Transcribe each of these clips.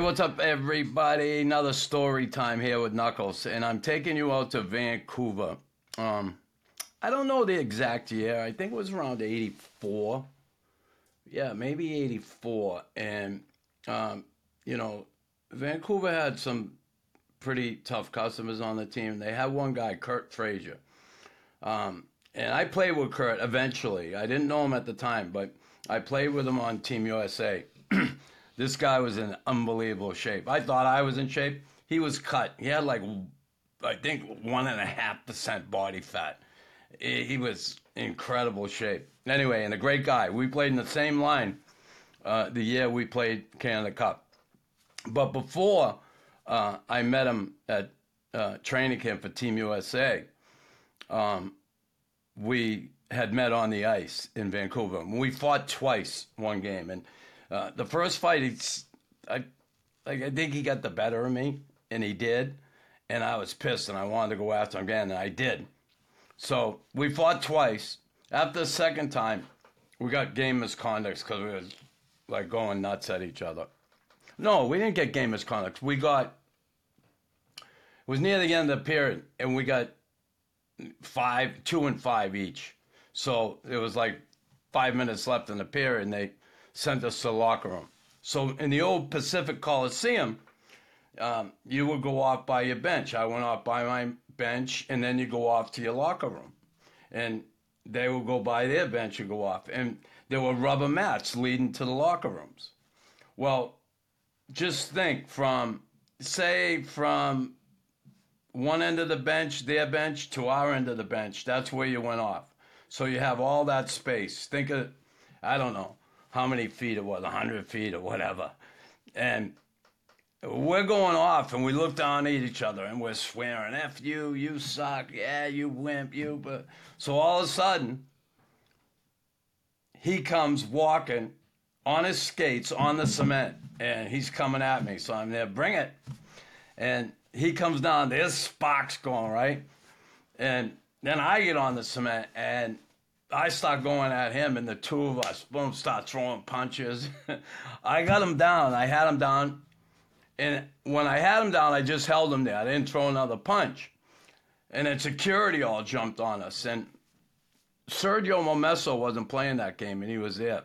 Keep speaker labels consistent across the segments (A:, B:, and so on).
A: Hey, what's up, everybody? Another story time here with Knuckles, and I'm taking you out to Vancouver. Um, I don't know the exact year. I think it was around '84. Yeah, maybe '84. And um, you know, Vancouver had some pretty tough customers on the team. They had one guy, Curt Fraser. Um, and I played with Curt eventually. I didn't know him at the time, but I played with him on Team USA. this guy was in unbelievable shape. I thought I was in shape. He was cut. He had like, I think, one and a half percent body fat. He was incredible shape. Anyway, and a great guy. We played in the same line uh, the year we played Canada Cup. But before uh, I met him at uh, training camp for Team USA, um, we had met on the ice in Vancouver. We fought twice one game, and uh, the first fight, he's, I, I think he got the better of me, and he did, and I was pissed, and I wanted to go after him again, and I did. So we fought twice. After the second time, we got game misconducts because we was like going nuts at each other. No, we didn't get game misconduct. We got it was near the end of the period, and we got five, two and five each. So it was like five minutes left in the period, and they sent us to locker room. So in the old Pacific Coliseum, um, you would go off by your bench. I went off by my bench, and then you go off to your locker room, and they would go by their bench and go off, and there were rubber mats leading to the locker rooms. Well, just think from say from one end of the bench, their bench, to our end of the bench. That's where you went off. So you have all that space. Think of, I don't know how many feet it was, 100 feet or whatever. And we're going off and we look down at each other and we're swearing, F you, you suck, yeah, you wimp, you. But So all of a sudden, he comes walking on his skates on the cement and he's coming at me. So I'm there, bring it. And he comes down, there's sparks going, right? And then I get on the cement and I start going at him, and the two of us, boom, start throwing punches. I got him down. I had him down. And when I had him down, I just held him there. I didn't throw another punch. And then security all jumped on us. And Sergio Momesso wasn't playing that game, and he was there.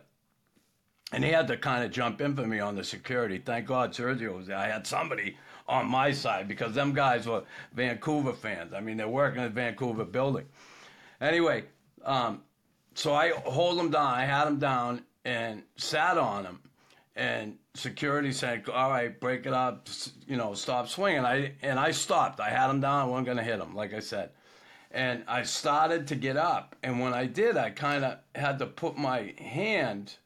A: And he had to kind of jump in for me on the security. Thank God Sergio was there. I had somebody on my side because them guys were Vancouver fans. I mean, they're working at Vancouver building. Anyway, um, so I hold him down. I had him down and sat on him. And security said, "All right, break it up. You know, stop swinging." I and I stopped. I had him down. I wasn't going to hit him, like I said. And I started to get up. And when I did, I kind of had to put my hand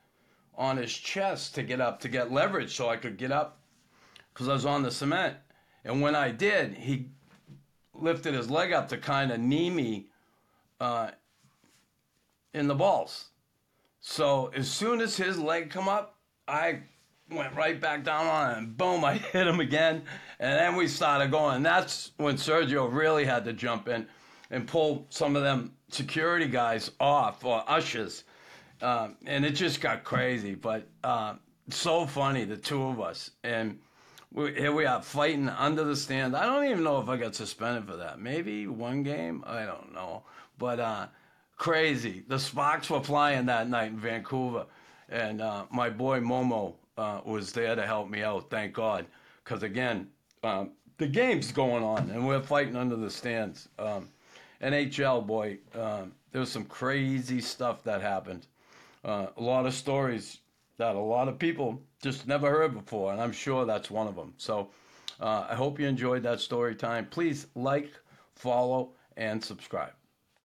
A: on his chest to get up to get leverage, so I could get up because I was on the cement. And when I did, he lifted his leg up to kind of knee me uh, in the balls. So as soon as his leg come up, I went right back down on him boom, I hit him again. And then we started going. That's when Sergio really had to jump in and pull some of them security guys off or ushers. Um, and it just got crazy, but uh, so funny, the two of us. And we, here we are fighting under the stand. I don't even know if I got suspended for that. Maybe one game. I don't know. But uh, crazy. The sparks were flying that night in Vancouver, and uh, my boy Momo uh, was there to help me out. Thank God, because again, um, the game's going on, and we're fighting under the stands. Um, NHL boy, um, there was some crazy stuff that happened. Uh, a lot of stories that a lot of people just never heard before, and I'm sure that's one of them. So uh, I hope you enjoyed that story time. Please like, follow, and subscribe.